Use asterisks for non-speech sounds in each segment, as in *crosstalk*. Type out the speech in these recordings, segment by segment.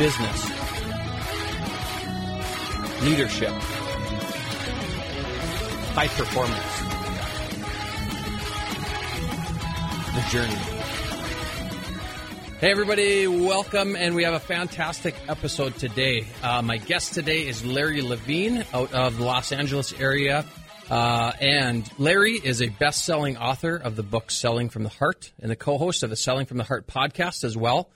business, leadership, high performance, the journey. Hey, everybody, welcome. And we have a fantastic episode today. Uh, my guest today is Larry Levine out of the Los Angeles area. Uh, and Larry is a best selling author of the book Selling from the Heart and the co host of the Selling from the Heart podcast as well.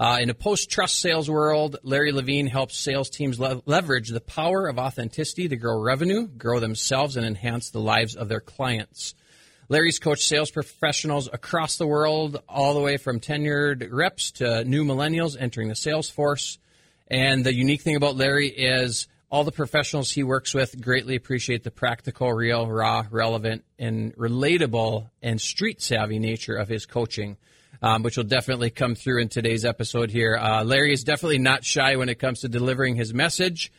Uh, in a post trust sales world, Larry Levine helps sales teams le- leverage the power of authenticity to grow revenue, grow themselves, and enhance the lives of their clients. Larry's coached sales professionals across the world, all the way from tenured reps to new millennials entering the sales force. And the unique thing about Larry is all the professionals he works with greatly appreciate the practical, real, raw, relevant, and relatable and street savvy nature of his coaching. Um, which will definitely come through in today's episode here. Uh, Larry is definitely not shy when it comes to delivering his message.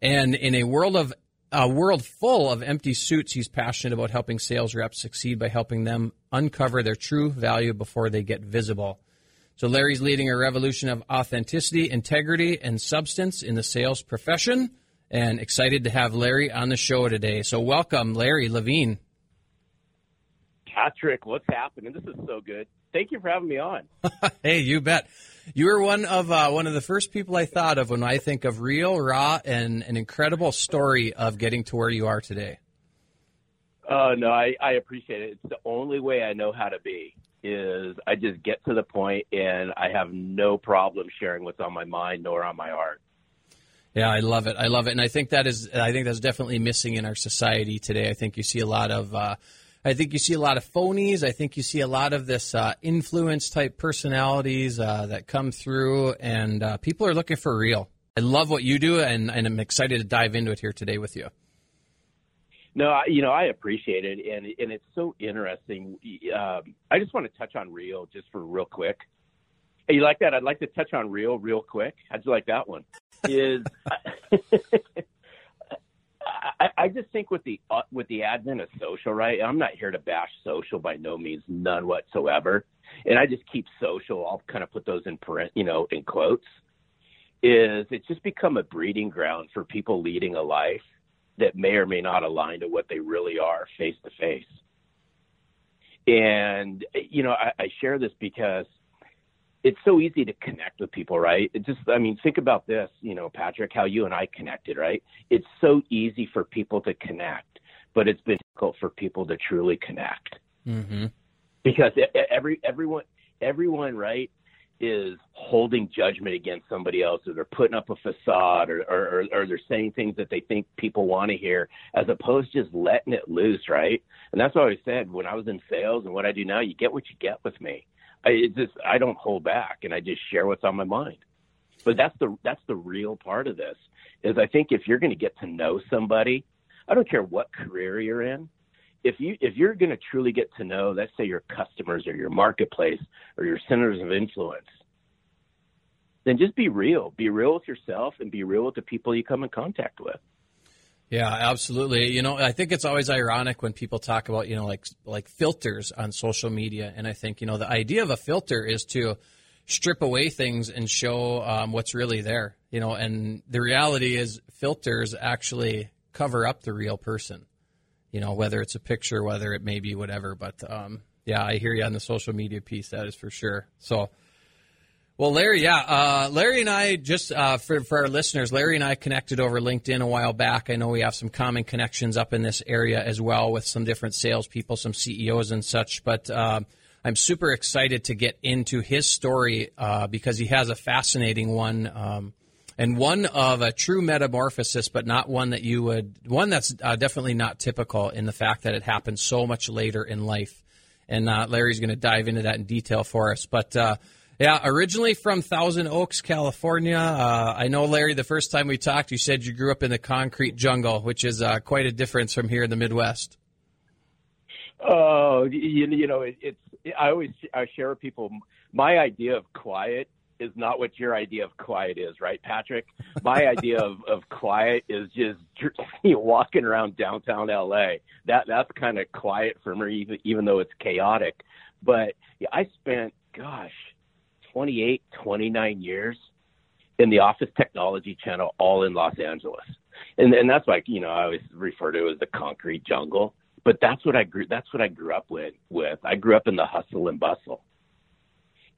And in a world of a world full of empty suits, he's passionate about helping sales reps succeed by helping them uncover their true value before they get visible. So, Larry's leading a revolution of authenticity, integrity, and substance in the sales profession. And excited to have Larry on the show today. So, welcome, Larry Levine. Patrick, what's happening? This is so good. Thank you for having me on. *laughs* hey, you bet. You were one of uh, one of the first people I thought of when I think of real, raw, and an incredible story of getting to where you are today. Oh no, I, I appreciate it. It's the only way I know how to be. Is I just get to the point and I have no problem sharing what's on my mind nor on my heart. Yeah, I love it. I love it, and I think that is I think that's definitely missing in our society today. I think you see a lot of uh, I think you see a lot of phonies. I think you see a lot of this uh, influence type personalities uh, that come through, and uh, people are looking for real. I love what you do, and, and I'm excited to dive into it here today with you. No, I, you know I appreciate it, and and it's so interesting. Um, I just want to touch on real just for real quick. Hey, you like that? I'd like to touch on real real quick. How'd you like that one? Is *laughs* I, I just think with the uh, with the advent of social, right? I'm not here to bash social by no means, none whatsoever. And I just keep social. I'll kind of put those in parent, you know, in quotes. Is it's just become a breeding ground for people leading a life that may or may not align to what they really are face to face. And you know, I, I share this because it's so easy to connect with people, right? It just, I mean, think about this, you know, Patrick, how you and I connected, right? It's so easy for people to connect, but it's been difficult for people to truly connect. Mm-hmm. Because every, everyone, everyone, right, is holding judgment against somebody else, or they're putting up a facade, or, or, or they're saying things that they think people want to hear, as opposed to just letting it loose, right? And that's what I said when I was in sales and what I do now. You get what you get with me I just I don't hold back and I just share what's on my mind. But that's the that's the real part of this is I think if you're going to get to know somebody, I don't care what career you're in, if you if you're going to truly get to know, let's say your customers or your marketplace or your centers of influence, then just be real. Be real with yourself and be real with the people you come in contact with. Yeah, absolutely. You know, I think it's always ironic when people talk about, you know, like like filters on social media, and I think, you know, the idea of a filter is to strip away things and show um, what's really there. You know, and the reality is filters actually cover up the real person. You know, whether it's a picture, whether it may be whatever. But um, yeah, I hear you on the social media piece. That is for sure. So. Well, Larry, yeah, uh, Larry and I just uh, for for our listeners, Larry and I connected over LinkedIn a while back. I know we have some common connections up in this area as well with some different salespeople, some CEOs and such. But uh, I'm super excited to get into his story uh, because he has a fascinating one. Um, and one of a true metamorphosis, but not one that you would, one that's uh, definitely not typical in the fact that it happened so much later in life. And uh, Larry's going to dive into that in detail for us. But yeah, originally from Thousand Oaks, California. Uh, I know, Larry, the first time we talked, you said you grew up in the concrete jungle, which is uh, quite a difference from here in the Midwest. Oh, you, you know, it, it's. I always I share with people my idea of quiet is not what your idea of quiet is, right, Patrick? My *laughs* idea of, of quiet is just *laughs* you know, walking around downtown LA. That that's kind of quiet for me, even even though it's chaotic. But yeah, I spent, gosh, 28, 29 years in the Office Technology Channel, all in Los Angeles. And and that's like you know I always refer to it as the concrete jungle. But that's what I grew. That's what I grew up with. With I grew up in the hustle and bustle,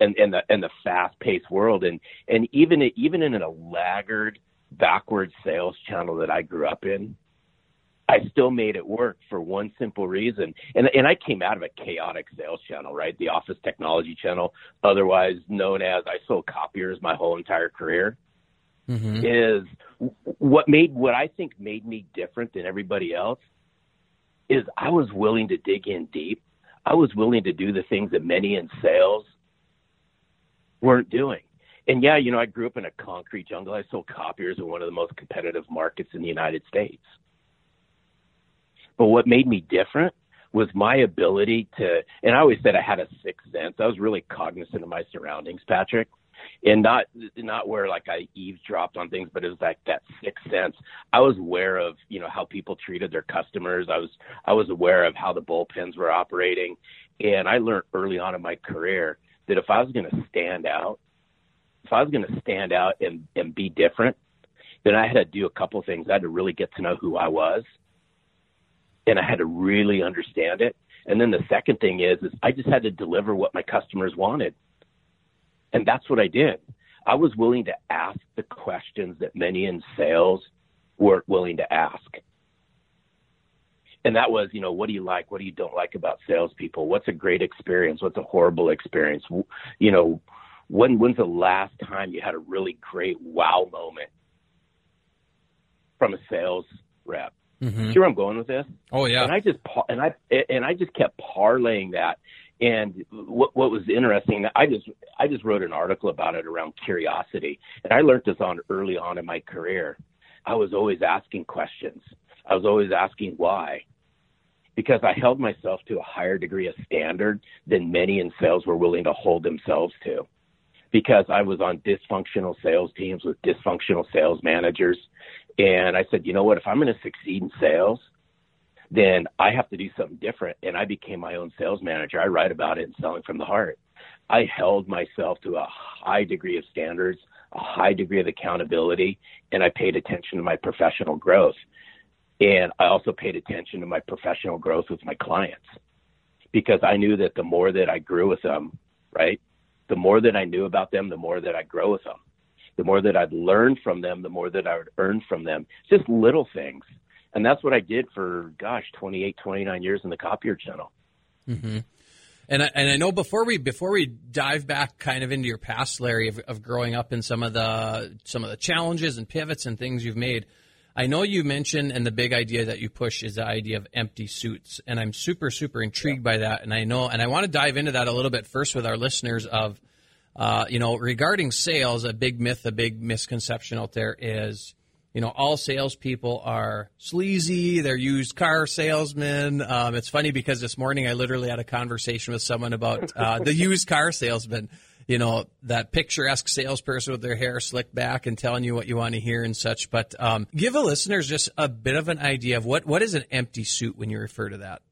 and and the and the fast paced world, and and even even in a laggard, backward sales channel that I grew up in, I still made it work for one simple reason. And and I came out of a chaotic sales channel, right? The office technology channel, otherwise known as I sold copiers my whole entire career. Mm-hmm. Is what made what I think made me different than everybody else is I was willing to dig in deep. I was willing to do the things that many in sales weren't doing. And yeah, you know, I grew up in a concrete jungle. I sold copiers in one of the most competitive markets in the United States. But what made me different was my ability to, and I always said I had a sixth sense. I was really cognizant of my surroundings, Patrick, and not not where like I eavesdropped on things, but it was like that sixth sense. I was aware of you know how people treated their customers. I was I was aware of how the bullpens were operating, and I learned early on in my career that if I was going to stand out, if I was going to stand out and and be different, then I had to do a couple things. I had to really get to know who I was and I had to really understand it. And then the second thing is, is I just had to deliver what my customers wanted. And that's what I did. I was willing to ask the questions that many in sales weren't willing to ask. And that was, you know, what do you like? What do you don't like about salespeople? What's a great experience? What's a horrible experience? You know, when when's the last time you had a really great wow moment from a sales rep? Mm-hmm. See where I'm going with this? Oh yeah. And I just and I and I just kept parlaying that. And what what was interesting, I just I just wrote an article about it around curiosity, and I learned this on early on in my career. I was always asking questions. I was always asking why, because I held myself to a higher degree of standard than many in sales were willing to hold themselves to because I was on dysfunctional sales teams with dysfunctional sales managers. And I said, you know what? If I'm going to succeed in sales, then I have to do something different. And I became my own sales manager. I write about it in Selling from the Heart. I held myself to a high degree of standards, a high degree of accountability, and I paid attention to my professional growth. And I also paid attention to my professional growth with my clients because I knew that the more that I grew with them, right, the more that I knew about them, the more that I grow with them. The more that I'd learn from them, the more that I would earn from them. Just little things. And that's what I did for, gosh, 28, 29 years in the copier channel. Mm-hmm. And I, and I know before we before we dive back kind of into your past, Larry, of, of growing up and some of the some of the challenges and pivots and things you've made, I know you mentioned, and the big idea that you push is the idea of empty suits, and I'm super, super intrigued by that. And I know, and I want to dive into that a little bit first with our listeners. Of, uh, you know, regarding sales, a big myth, a big misconception out there is, you know, all salespeople are sleazy. They're used car salesmen. Um, it's funny because this morning I literally had a conversation with someone about uh, the *laughs* used car salesman you know, that picturesque salesperson with their hair slicked back and telling you what you want to hear and such. But um, give the listeners just a bit of an idea of what, what is an empty suit when you refer to that.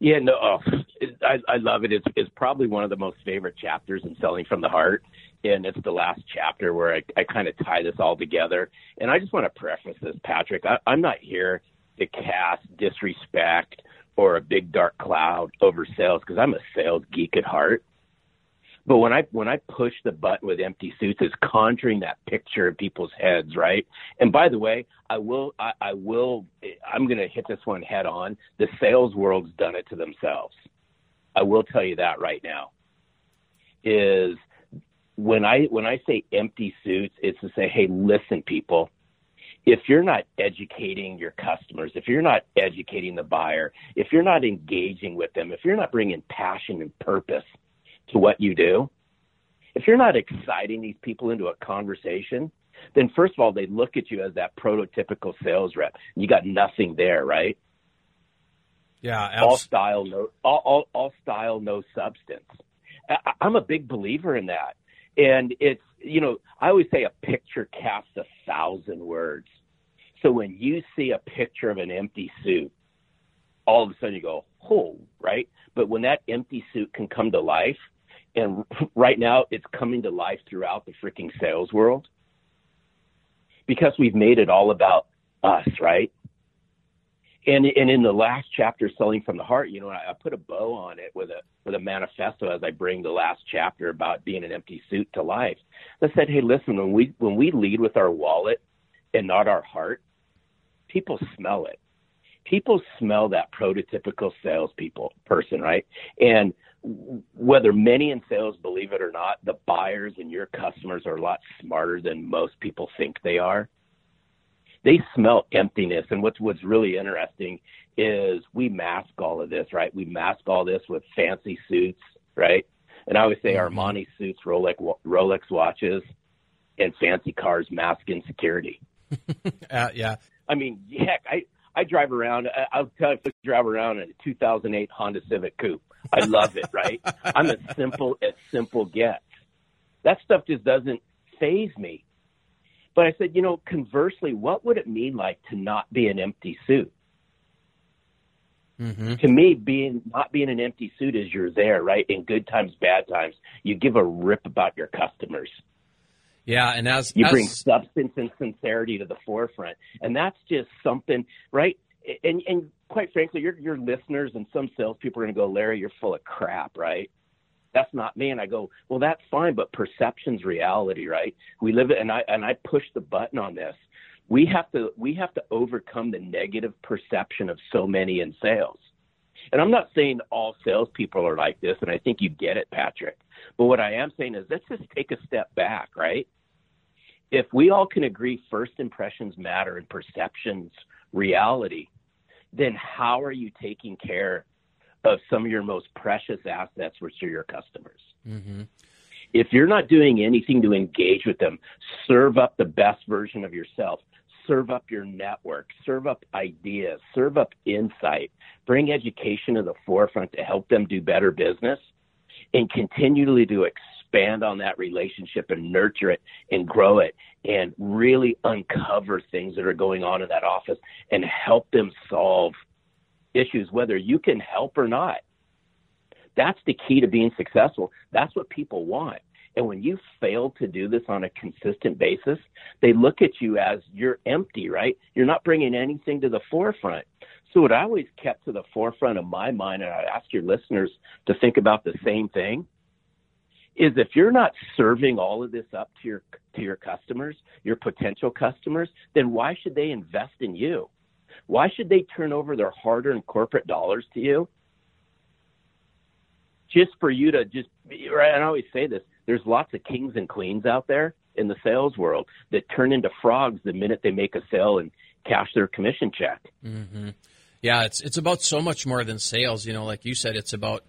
Yeah, no, oh, it, I, I love it. It's, it's probably one of the most favorite chapters in Selling from the Heart. And it's the last chapter where I, I kind of tie this all together. And I just want to preface this, Patrick. I, I'm not here to cast disrespect or a big dark cloud over sales because I'm a sales geek at heart. But when I when I push the button with empty suits, it's conjuring that picture in people's heads, right? And by the way, I will I, I will I'm going to hit this one head on. The sales world's done it to themselves. I will tell you that right now. Is when I when I say empty suits, it's to say, hey, listen, people. If you're not educating your customers, if you're not educating the buyer, if you're not engaging with them, if you're not bringing passion and purpose to what you do, if you're not exciting these people into a conversation, then first of all, they look at you as that prototypical sales rep. You got nothing there, right? Yeah, absolutely. all style, no, all, all, all style, no substance. I, I'm a big believer in that, and it's you know I always say a picture casts a thousand words. So when you see a picture of an empty suit, all of a sudden you go, oh, right? But when that empty suit can come to life, And right now, it's coming to life throughout the freaking sales world because we've made it all about us, right? And and in the last chapter, selling from the heart, you know, I, I put a bow on it with a with a manifesto as I bring the last chapter about being an empty suit to life. I said, hey, listen, when we when we lead with our wallet and not our heart, people smell it. People smell that prototypical salespeople person, right? And whether many in sales believe it or not, the buyers and your customers are a lot smarter than most people think they are. They smell emptiness. And what's what's really interesting is we mask all of this, right? We mask all this with fancy suits, right? And I always say mm-hmm. Armani suits, Rolex Rolex watches, and fancy cars mask insecurity. *laughs* uh, yeah. I mean, heck, I I drive around. I'll tell you, I drive around in a 2008 Honda Civic Coupe. I love it, right? I'm as simple as simple gets. That stuff just doesn't phase me. But I said, you know, conversely, what would it mean like to not be an empty suit? Mm-hmm. To me, being not being an empty suit is you're there, right? In good times, bad times, you give a rip about your customers. Yeah, and as you as... bring substance and sincerity to the forefront, and that's just something, right? And and quite frankly, your your listeners and some salespeople are going to go, Larry, you're full of crap, right? That's not me. And I go, well, that's fine, but perception's reality, right? We live it, and I and I push the button on this. We have to we have to overcome the negative perception of so many in sales. And I'm not saying all salespeople are like this, and I think you get it, Patrick. But what I am saying is let's just take a step back, right? If we all can agree first impressions matter and perceptions reality, then how are you taking care of some of your most precious assets, which are your customers? Mm-hmm. If you're not doing anything to engage with them, serve up the best version of yourself, serve up your network, serve up ideas, serve up insight, bring education to the forefront to help them do better business, and continually to expand on that relationship and nurture it and grow it and really uncover things that are going on in that office and help them solve issues, whether you can help or not. That's the key to being successful. That's what people want. And when you fail to do this on a consistent basis, they look at you as you're empty, right? You're not bringing anything to the forefront. So, what I always kept to the forefront of my mind, and I ask your listeners to think about the same thing, is if you're not serving all of this up to your to your customers, your potential customers, then why should they invest in you? Why should they turn over their hard-earned corporate dollars to you? Just for you to just right, I always say this, there's lots of kings and queens out there in the sales world that turn into frogs the minute they make a sale and cash their commission check. Mm-hmm. Yeah, it's it's about so much more than sales. You know, like you said, it's about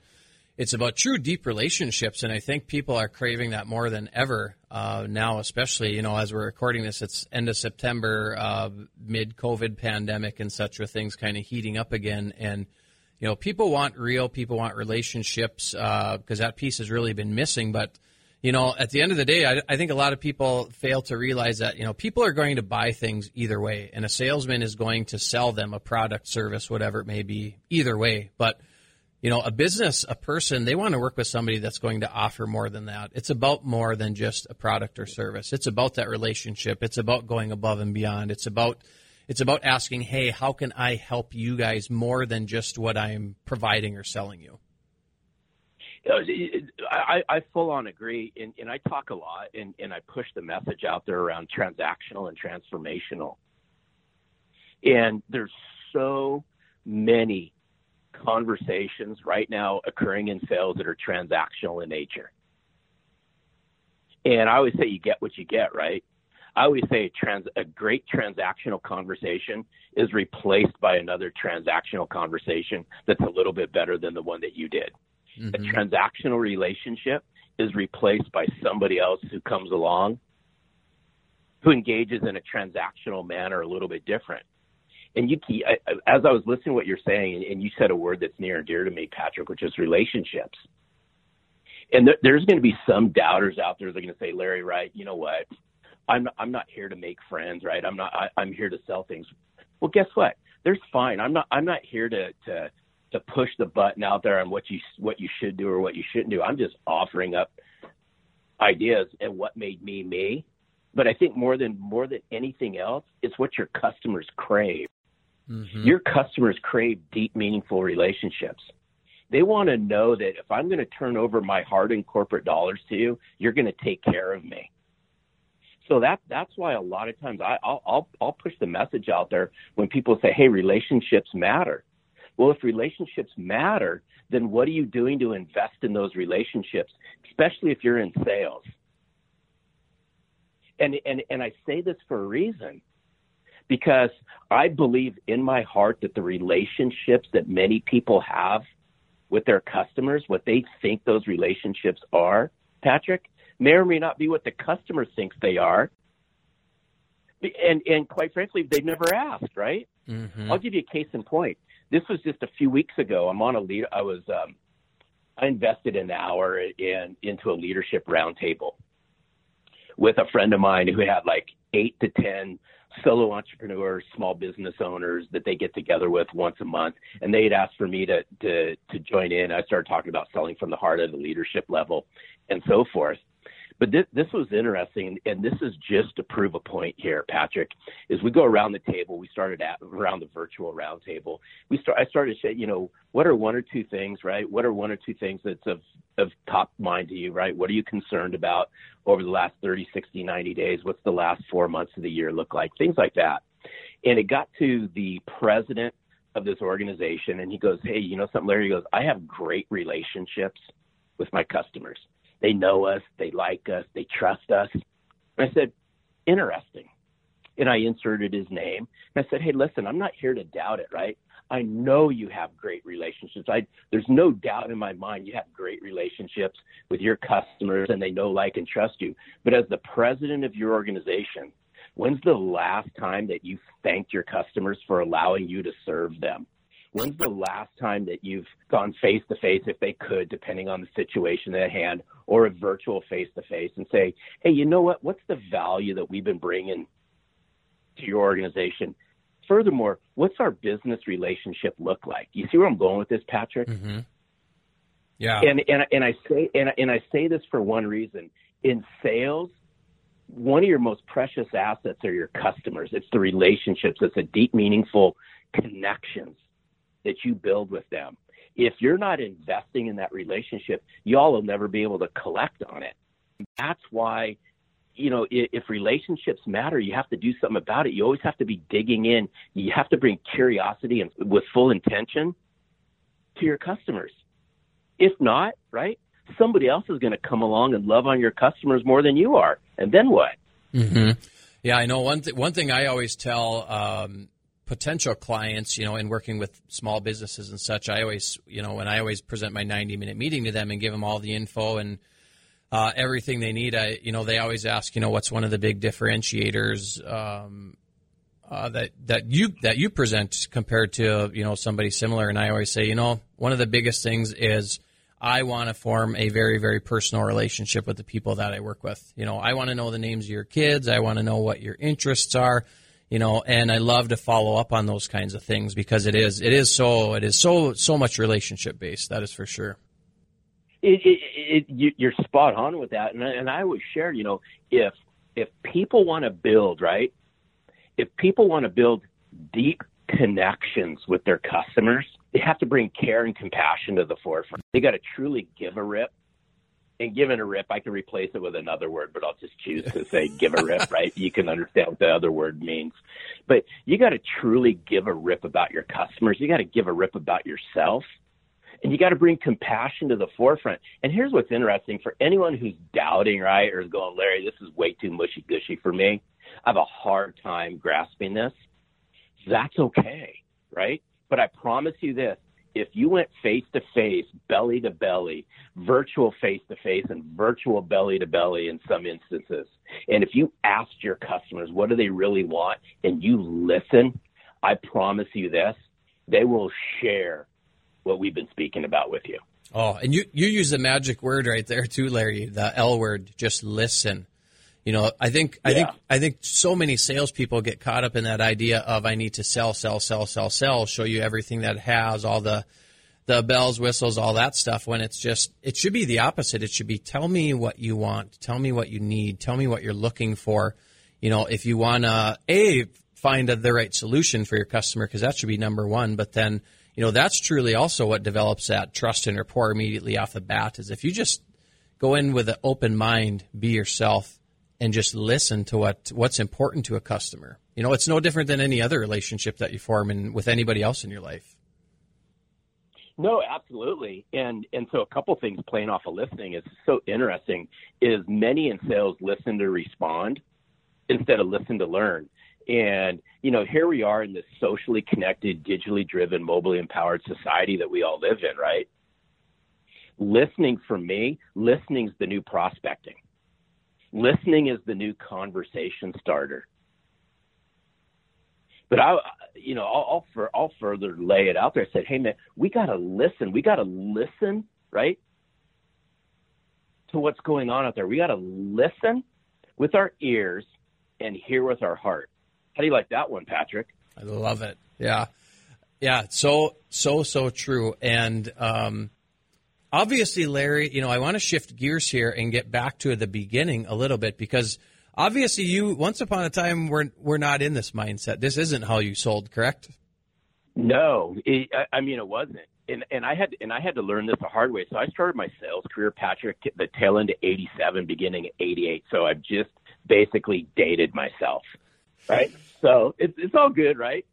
it's about true deep relationships, and I think people are craving that more than ever uh, now. Especially, you know, as we're recording this, it's end of September, uh, mid COVID pandemic, and such with things kind of heating up again. And you know, people want real, people want relationships because uh, that piece has really been missing. But you know, at the end of the day, I, I think a lot of people fail to realize that you know people are going to buy things either way, and a salesman is going to sell them a product, service, whatever it may be, either way. But you know, a business, a person, they want to work with somebody that's going to offer more than that. It's about more than just a product or service. It's about that relationship. It's about going above and beyond. It's about it's about asking, "Hey, how can I help you guys more than just what I'm providing or selling you?" I, I full on agree, and, and I talk a lot, and, and I push the message out there around transactional and transformational. And there's so many conversations right now occurring in sales that are transactional in nature. And I always say you get what you get, right? I always say a, trans, a great transactional conversation is replaced by another transactional conversation that's a little bit better than the one that you did. Mm-hmm. A transactional relationship is replaced by somebody else who comes along who engages in a transactional manner a little bit different and you as I was listening to what you're saying, and you said a word that's near and dear to me, Patrick, which is relationships. And th- there's going to be some doubters out there that are going to say, Larry, right? You know what? I'm not, I'm not here to make friends, right? I'm not. I, I'm here to sell things. Well, guess what? There's fine. I'm not. I'm not here to to to push the button out there on what you what you should do or what you shouldn't do. I'm just offering up ideas and what made me me. But I think more than more than anything else, it's what your customers crave. Mm-hmm. Your customers crave deep, meaningful relationships. They want to know that if I'm going to turn over my hard and corporate dollars to you, you're going to take care of me. So that that's why a lot of times I, I'll, I'll I'll push the message out there when people say, "Hey, relationships matter." Well, if relationships matter, then what are you doing to invest in those relationships, especially if you're in sales? And and and I say this for a reason because I believe in my heart that the relationships that many people have with their customers, what they think those relationships are, Patrick, may or may not be what the customer thinks they are. And and quite frankly, they've never asked, right? Mm-hmm. I'll give you a case in point. This was just a few weeks ago. I'm on a lead. I was um, I invested an hour in into a leadership roundtable with a friend of mine who had like eight to ten solo entrepreneurs, small business owners that they get together with once a month, and they had asked for me to to to join in. I started talking about selling from the heart at the leadership level, and so forth. But this, this was interesting, and this is just to prove a point here, Patrick. As we go around the table, we started at around the virtual roundtable. We start. I started to say, you know, what are one or two things, right? What are one or two things that's of of top mind to you, right? What are you concerned about over the last 30, 60, 90 days? What's the last four months of the year look like? Things like that. And it got to the president of this organization, and he goes, "Hey, you know something, Larry?" He goes, "I have great relationships with my customers." They know us, they like us, they trust us. And I said, interesting. And I inserted his name. And I said, hey, listen, I'm not here to doubt it, right? I know you have great relationships. I, there's no doubt in my mind you have great relationships with your customers and they know, like, and trust you. But as the president of your organization, when's the last time that you thanked your customers for allowing you to serve them? When's the last time that you've gone face to face, if they could, depending on the situation at hand, or a virtual face to face and say, hey, you know what? What's the value that we've been bringing to your organization? Furthermore, what's our business relationship look like? You see where I'm going with this, Patrick? Mm-hmm. Yeah. And, and, and I say, and, and I say this for one reason. In sales, one of your most precious assets are your customers. It's the relationships. It's the deep, meaningful connections that you build with them. If you're not investing in that relationship, y'all will never be able to collect on it. That's why, you know, if, if relationships matter, you have to do something about it. You always have to be digging in. You have to bring curiosity and with full intention to your customers. If not, right, somebody else is going to come along and love on your customers more than you are. And then what? Mm-hmm. Yeah, I know one th- one thing I always tell um, potential clients, you know, in working with small businesses and such, I always, you know, when I always present my 90 minute meeting to them and give them all the info and uh, everything they need, I, you know, they always ask, you know, what's one of the big differentiators um, uh, that that you that you present compared to you know somebody similar, and I always say, you know, one of the biggest things is I want to form a very very personal relationship with the people that I work with. You know, I want to know the names of your kids. I want to know what your interests are you know, and I love to follow up on those kinds of things because it is it is so it is so so much relationship based. That is for sure. It, it, it, you're spot on with that, and I, and I always share, you know, if if people want to build right, if people want to build deep connections with their customers, they have to bring care and compassion to the forefront. They got to truly give a rip and given a rip, I can replace it with another word, but I'll just choose to say *laughs* give a rip, right? You can understand what the other word means. But you got to truly give a rip about your customers. You got to give a rip about yourself. And you got to bring compassion to the forefront. And here's what's interesting for anyone who's doubting, right, or is going, Larry, this is way too mushy gushy for me. I have a hard time grasping this. That's okay, right? But I promise you this if you went face to face, belly to belly, virtual face to face, and virtual belly to belly in some instances, and if you asked your customers what do they really want and you listen, I promise you this, they will share what we've been speaking about with you. Oh, and you, you use the magic word right there too, Larry, the L word, just listen. You know, I think I think I think so many salespeople get caught up in that idea of I need to sell, sell, sell, sell, sell, show you everything that has all the the bells, whistles, all that stuff when it's just, it should be the opposite. It should be tell me what you want, tell me what you need, tell me what you're looking for. You know, if you want to, A, find the right solution for your customer, because that should be number one, but then, you know, that's truly also what develops that trust and rapport immediately off the bat is if you just go in with an open mind, be yourself, and just listen to what what's important to a customer. You know, it's no different than any other relationship that you form in, with anybody else in your life. No, absolutely. And and so a couple things playing off of listening is so interesting is many in sales listen to respond instead of listen to learn. And you know, here we are in this socially connected, digitally driven, mobily empowered society that we all live in, right? Listening for me, listening's the new prospecting. Listening is the new conversation starter. But I, you know, I'll, I'll, for, I'll further lay it out there. I said, hey man, we got to listen. We got to listen, right, to what's going on out there. We got to listen with our ears and hear with our heart. How do you like that one, Patrick? I love it. Yeah, yeah. So so so true. And um, obviously, Larry, you know, I want to shift gears here and get back to the beginning a little bit because obviously you once upon a time were were not in this mindset. This isn't how you sold, correct? No, it, I, I mean it wasn't. And, and I had and I had to learn this the hard way. So I started my sales career, Patrick, the tail end of '87, beginning of '88. So I've just basically dated myself, right? So it's it's all good, right?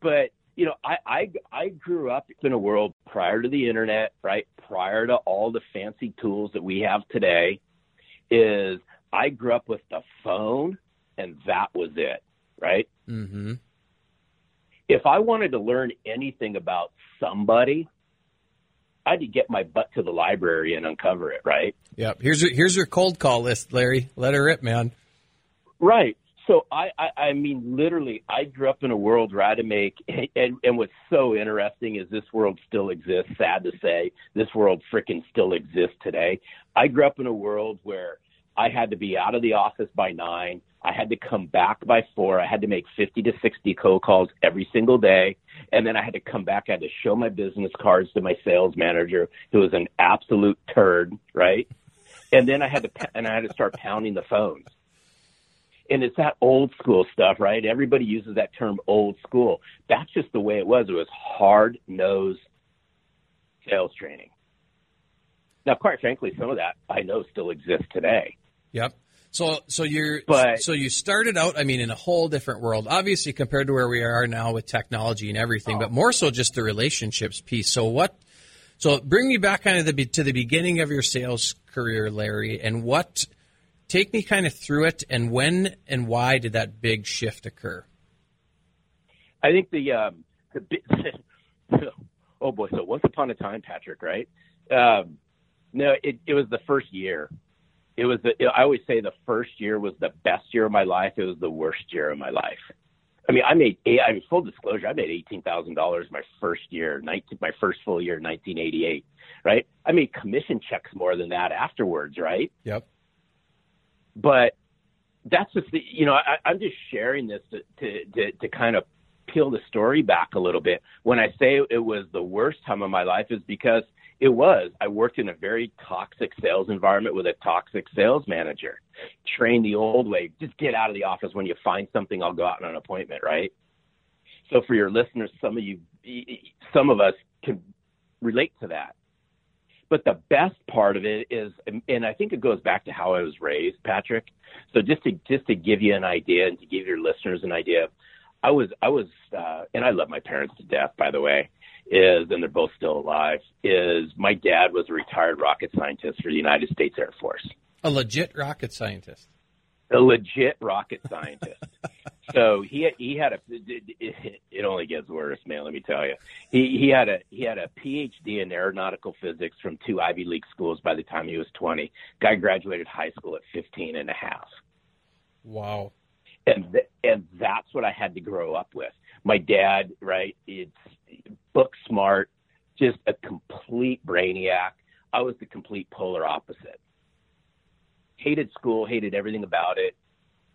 But you know, I, I I grew up in a world prior to the internet, right? Prior to all the fancy tools that we have today, is I grew up with the phone, and that was it, right? Mm-hmm. If I wanted to learn anything about somebody, I had to get my butt to the library and uncover it, right? Yep. Here's your, here's your cold call list, Larry. Let her rip, man. Right. So I, I, I mean, literally, I grew up in a world where I had to make, and, and what's so interesting is this world still exists. Sad to say, this world freaking still exists today. I grew up in a world where I had to be out of the office by nine. I had to come back by four. I had to make 50 to 60 cold calls every single day. And then I had to come back. I had to show my business cards to my sales manager, who was an absolute turd, right? And then I had to, and I had to start pounding the phones. And it's that old school stuff, right? Everybody uses that term old school. That's just the way it was. It was hard nosed sales training. Now, quite frankly, some of that I know still exists today. Yep. So so you're But- so you started out, I mean, in a whole different world, obviously compared to where we are now with technology and everything, oh. but more so just the relationships piece. So what? So bring me back kind of the, to the beginning of your sales career, Larry, and what? Take me kind of through it, and when and why did that big shift occur? I think the um, the bi- *laughs* oh boy, so once upon a time, Patrick, right? Um, no, it it was the first year. It was the I always say the first year was the best year of my life. It was the worst year of my life. I mean, I made I mean, full disclosure, I made eighteen thousand dollars my first year, 19, my first full year, nineteen eighty eight. Right? I made commission checks more than that afterwards. Right? Yep. But that's just the you know I, I'm just sharing this to, to to to kind of peel the story back a little bit. When I say it was the worst time of my life, is because it was. I worked in a very toxic sales environment with a toxic sales manager. Trained the old way, just get out of the office when you find something. I'll go out on an appointment, right? So for your listeners, some of you, some of us can relate to that. But the best part of it is, and I think it goes back to how I was raised, Patrick. So just to just to give you an idea and to give your listeners an idea, I was I was, uh, and I love my parents to death, by the way. Is and they're both still alive. Is my dad was a retired rocket scientist for the United States Air Force, A legit rocket scientist. a legit rocket scientist. *laughs* so he he had a it, only gets worse, man. Let me tell you, he he had a he had a PhD in aeronautical physics from two Ivy League schools by the time he was 20. Guy graduated high school at 15 and a half. Wow. and th- and that's what I had to grow up with. My dad, right? It's book smart, just a complete brainiac. I was the complete polar opposite. Hated school, hated everything about it.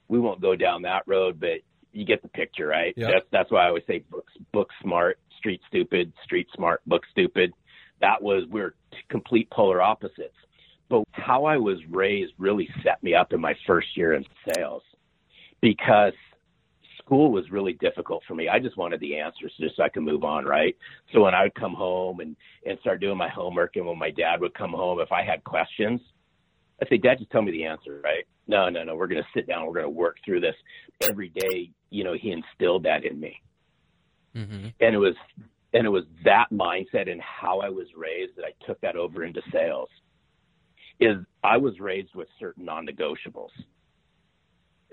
We won't go down that road, but you get the picture, right? Yeah. That's that's why I always say book book smart, street stupid, street smart, book stupid. that was we're complete polar opposites. But how I was raised really set me up in my first year in sales because school was really difficult for me. I just wanted the answers just so I could move on, right? So when I would come home and and start doing my homework, and when my dad would come home, if I had questions, I'd say, Dad, just tell me the answer, right? No, no, no. We're going to sit down. We're going to work through this every day. You know, he instilled that in me, mm-hmm. and it was and it was that mindset and how I was raised that I took that over into sales. Is I was raised with certain non-negotiables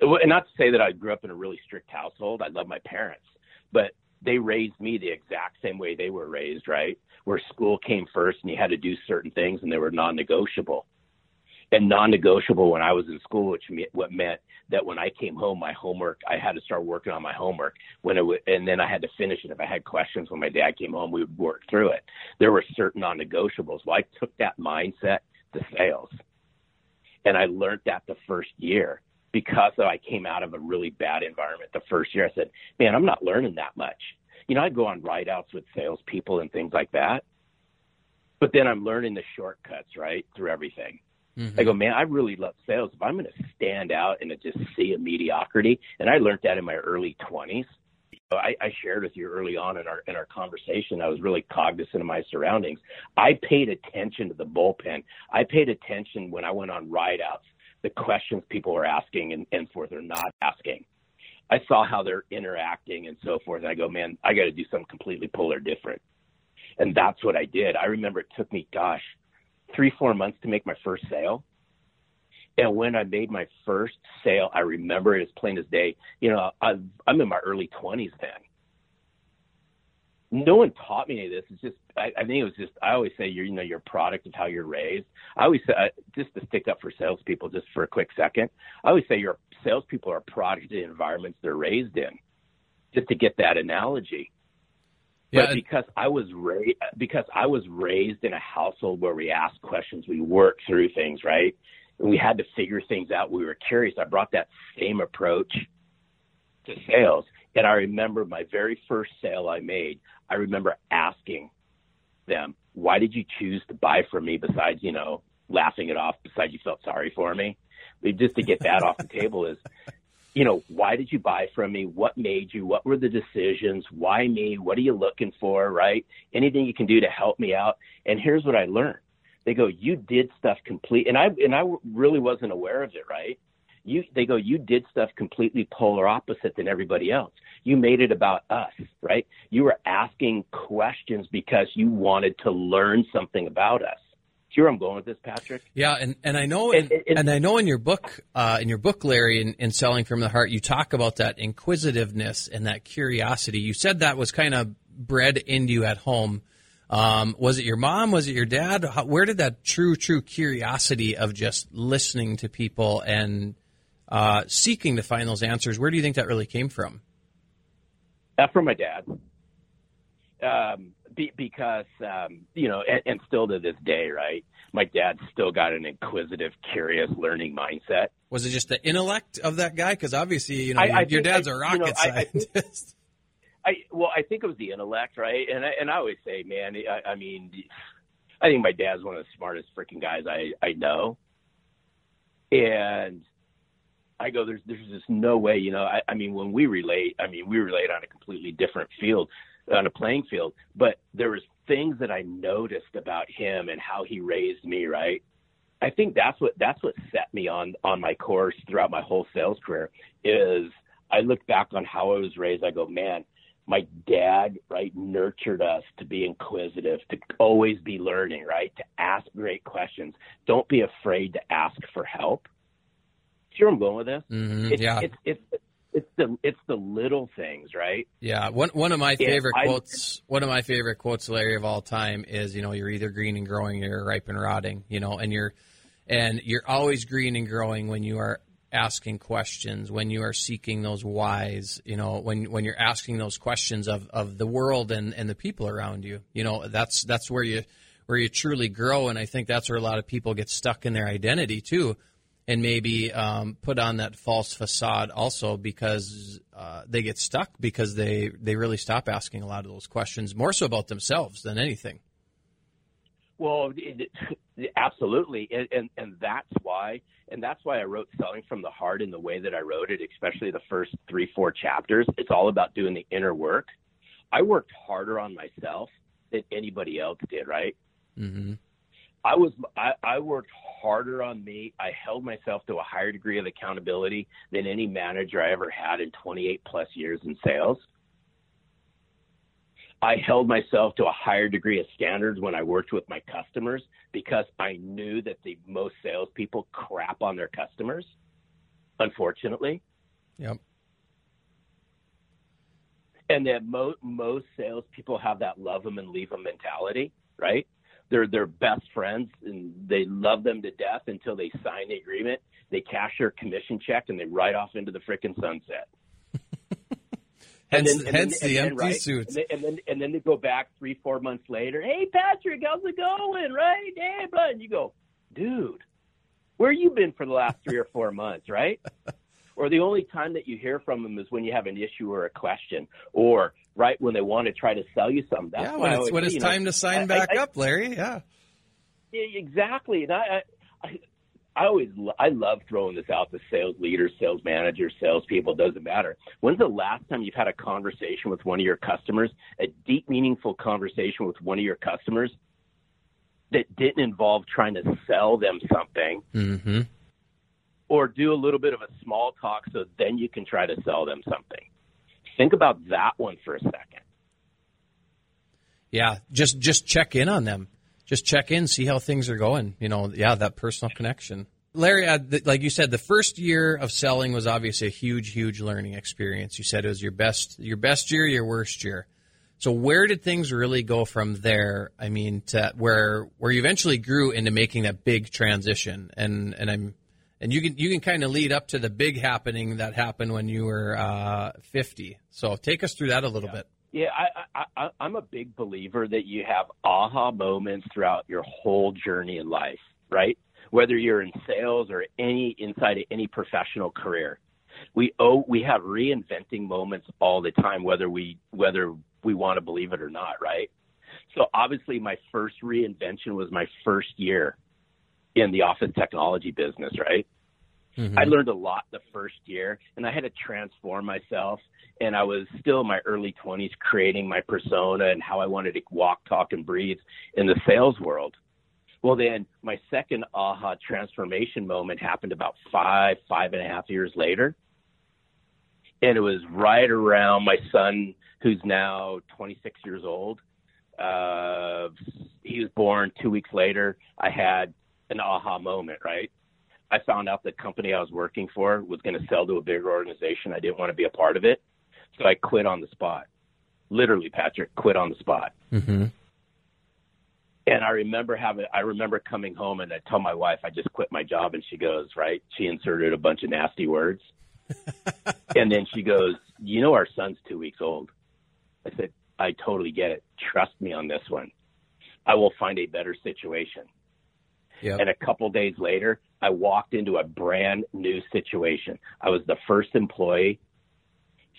and not to say that I grew up in a really strict household. I love my parents, but they raised me the exact same way they were raised, right? Where school came first and you had to do certain things and they were non-negotiable. And non-negotiable when I was in school, which me- what meant that when I came home, my homework, I had to start working on my homework when it w- and then I had to finish it. If I had questions when my dad came home, we would work through it. There were certain non-negotiables. Well, I took that mindset to sales and I learned that the first year because I came out of a really bad environment the first year. I said, man, I'm not learning that much. You know, I'd go on ride outs with salespeople and things like that. But then I'm learning the shortcuts, right, through everything. Mm-hmm. I go, man, I really love sales. If I'm going to stand out and just see a mediocrity, and I learned that in my early 20s. I, I shared with you early on in our in our conversation. I was really cognizant of my surroundings. I paid attention to the bullpen. I paid attention when I went on ride outs the questions people were asking and, and forth are not asking. I saw how they're interacting and so forth. And I go, man, I got to do something completely polar different. And that's what I did. I remember it took me, gosh, three, four months to make my first sale. And when I made my first sale, I remember it as plain as day. You know, i I'm in my early 20s then no one taught me any of this. It's just I, I think it was just I always say you're you know you're product of how you're raised. I always say just to stick up for salespeople just for a quick second. I always say your salespeople are a product of the environments they're raised in. Just to get that analogy. Yeah, but because I was raised because I was raised in a household where we asked questions, we worked through things, right? And we had to figure things out. We were curious. I brought that same approach to sales. And I remember my very first sale I made, I remember asking them, why did you choose to buy from me besides, you know, laughing it off, besides you felt sorry for me? Just to get that off the table is, you know, why did you buy from me? What made you? What were the decisions? Why me? What are you looking for? Right? Anything you can do to help me out. And here's what I learned. They go, you did stuff complete, and I and I really wasn't aware of it. Right? you they go you did stuff completely polar opposite than everybody else you made it about us right you were asking questions because you wanted to learn something about us Sure, I'm going with this, Patrick. Yeah, and, and I know, in, and, and, and I know in your book, uh, in your book, Larry, in, in Selling from the Heart, you talk about that inquisitiveness and that curiosity. You said that was kind of bred into you at home. Um, was it your mom? Was it your dad? How, where did that true, true curiosity of just listening to people and uh, seeking to find those answers. Where do you think that really came from? Uh, from my dad. Um, be, because, um, you know, and, and still to this day, right? My dad still got an inquisitive, curious, learning mindset. Was it just the intellect of that guy? Because obviously, you know, I, your, I your dad's I, a rocket you know, scientist. *laughs* I, well, I think it was the intellect, right? And I, and I always say, man, I, I mean, I think my dad's one of the smartest freaking guys I I know. And I go, there's there's just no way, you know. I, I mean, when we relate, I mean, we relate on a completely different field, on a playing field. But there was things that I noticed about him and how he raised me, right? I think that's what that's what set me on on my course throughout my whole sales career. Is I look back on how I was raised. I go, man, my dad, right, nurtured us to be inquisitive, to always be learning, right, to ask great questions. Don't be afraid to ask for help see where I'm going with this? Mm-hmm, it's, yeah. It's, it's, it's the it's the little things, right? Yeah. One one of my favorite yeah, quotes. One of my favorite quotes, Larry, of all time is, you know, you're either green and growing, or you're ripe and rotting. You know, and you're and you're always green and growing when you are asking questions, when you are seeking those whys. You know, when when you're asking those questions of, of the world and, and the people around you. You know, that's that's where you where you truly grow, and I think that's where a lot of people get stuck in their identity too and maybe um, put on that false facade also because uh, they get stuck because they, they really stop asking a lot of those questions more so about themselves than anything. Well, it, it, *laughs* absolutely, and, and and that's why, and that's why I wrote "Selling from the Heart" in the way that I wrote it, especially the first three, four chapters. It's all about doing the inner work. I worked harder on myself than anybody else did, right? Mm-hmm. I was I, I worked harder on me. I held myself to a higher degree of accountability than any manager I ever had in 28 plus years in sales. I held myself to a higher degree of standards when I worked with my customers because I knew that the most salespeople crap on their customers, unfortunately. Yep. And that mo- most salespeople have that love them and leave them mentality, right? They're their best friends and they love them to death until they sign the agreement. They cash their commission check and they ride off into the frickin' sunset. *laughs* Hence, and then, hence and then, the empty right? suits. And then, and then, and then they go back three, four months later. Hey, Patrick, how's it going? Right? Hey, bud. And you go, dude, where you been for the last three or four months? Right? *laughs* or the only time that you hear from them is when you have an issue or a question, or right when they want to try to sell you something. That's yeah, when it's, when it's time know, to sign I, back I, up, Larry. Yeah. Exactly, and I, I, I always I love throwing this out to sales leaders, sales managers, salespeople. Doesn't matter. When's the last time you've had a conversation with one of your customers, a deep, meaningful conversation with one of your customers that didn't involve trying to sell them something, mm-hmm. or do a little bit of a small talk so then you can try to sell them something. Think about that one for a second. Yeah, just just check in on them just check in, see how things are going. You know, yeah, that personal connection. Larry, uh, like you said, the first year of selling was obviously a huge, huge learning experience. You said it was your best, your best year, your worst year. So where did things really go from there? I mean, to where where you eventually grew into making that big transition, and and I'm and you can you can kind of lead up to the big happening that happened when you were uh, 50. So take us through that a little yeah. bit. Yeah, I, I, I'm a big believer that you have aha moments throughout your whole journey in life, right? Whether you're in sales or any inside of any professional career, we owe we have reinventing moments all the time, whether we whether we want to believe it or not, right? So obviously, my first reinvention was my first year in the office technology business, right? Mm-hmm. I learned a lot the first year, and I had to transform myself. And I was still in my early 20s creating my persona and how I wanted to walk, talk, and breathe in the sales world. Well, then my second aha transformation moment happened about five, five and a half years later. And it was right around my son, who's now 26 years old. Uh, he was born two weeks later. I had an aha moment, right? I found out the company I was working for was going to sell to a bigger organization. I didn't want to be a part of it. So I quit on the spot. Literally, Patrick, quit on the spot. Mm-hmm. And I remember having, I remember coming home and I tell my wife I just quit my job, and she goes, right. She inserted a bunch of nasty words, *laughs* and then she goes, you know, our son's two weeks old. I said, I totally get it. Trust me on this one. I will find a better situation. Yep. And a couple days later, I walked into a brand new situation. I was the first employee,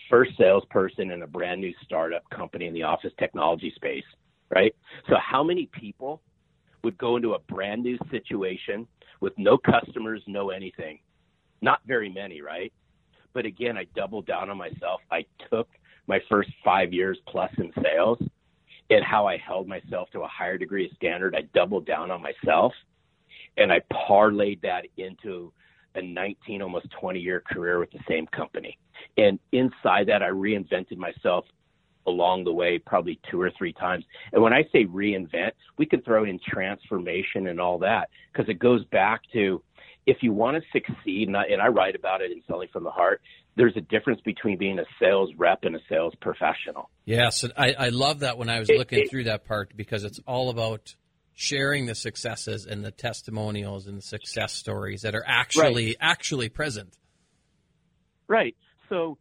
first salesperson in a brand new startup company in the office technology space, right? So, how many people would go into a brand new situation with no customers, no anything? Not very many, right? But again, I doubled down on myself. I took my first five years plus in sales and how I held myself to a higher degree of standard. I doubled down on myself and I parlayed that into a 19, almost 20 year career with the same company. And inside that, I reinvented myself along the way, probably two or three times. And when I say reinvent, we can throw in transformation and all that because it goes back to if you want to succeed, and I, and I write about it in Selling from the Heart, there's a difference between being a sales rep and a sales professional. Yes, I, I love that when I was looking it, through that part because it's all about sharing the successes and the testimonials and the success stories that are actually right. actually present. Right. So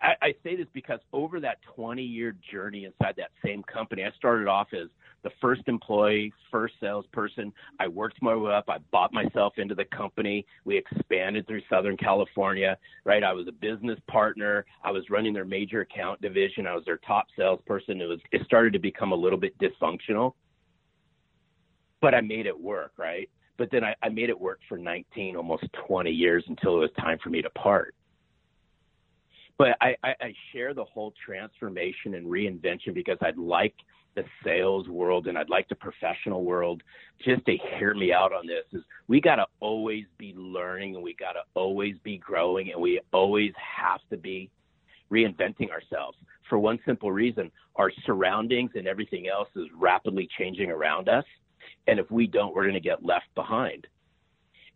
I, I, say this because over that 20 year journey inside that same company, I started off as the first employee, first salesperson. I worked my way up. I bought myself into the company. We expanded through Southern California, right? I was a business partner. I was running their major account division. I was their top salesperson. It was, it started to become a little bit dysfunctional but I made it work, right? But then I, I made it work for 19, almost 20 years until it was time for me to part. But I, I, I share the whole transformation and reinvention because I'd like the sales world and I'd like the professional world just to hear me out on this is we got to always be learning and we got to always be growing and we always have to be reinventing ourselves for one simple reason our surroundings and everything else is rapidly changing around us and if we don't we're going to get left behind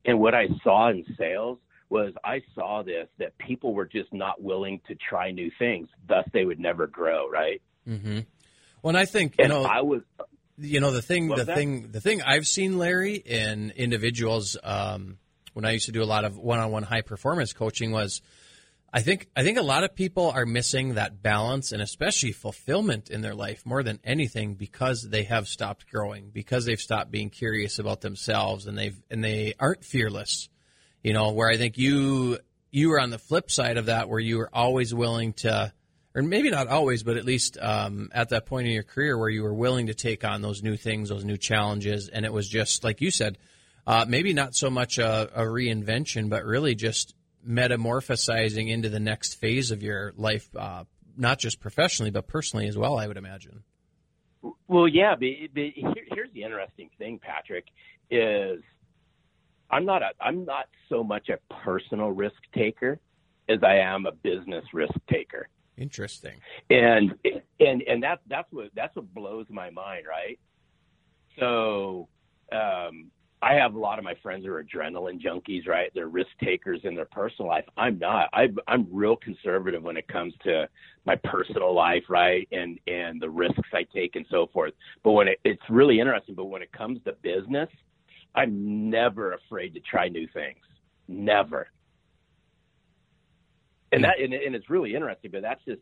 and what i saw in sales was i saw this that people were just not willing to try new things thus they would never grow right mm-hmm. Well, I think you and know, I was, you know, the thing, the that? thing, the thing I've seen, Larry, in individuals um, when I used to do a lot of one-on-one high performance coaching was. I think I think a lot of people are missing that balance and especially fulfillment in their life more than anything because they have stopped growing, because they've stopped being curious about themselves and they've and they aren't fearless. You know, where I think you you were on the flip side of that where you were always willing to or maybe not always, but at least um, at that point in your career where you were willing to take on those new things, those new challenges, and it was just like you said, uh, maybe not so much a, a, reinvention, but really just metamorphosizing into the next phase of your life, uh, not just professionally but personally as well. I would imagine. Well, yeah, but, but here, here's the interesting thing, Patrick, is I'm not a I'm not so much a personal risk taker as I am a business risk taker. Interesting. And and and that's that's what that's what blows my mind, right? So um, I have a lot of my friends who are adrenaline junkies, right? They're risk takers in their personal life. I'm not. I, I'm real conservative when it comes to my personal life, right? And and the risks I take and so forth. But when it, it's really interesting. But when it comes to business, I'm never afraid to try new things. Never and that and, and it's really interesting but that's just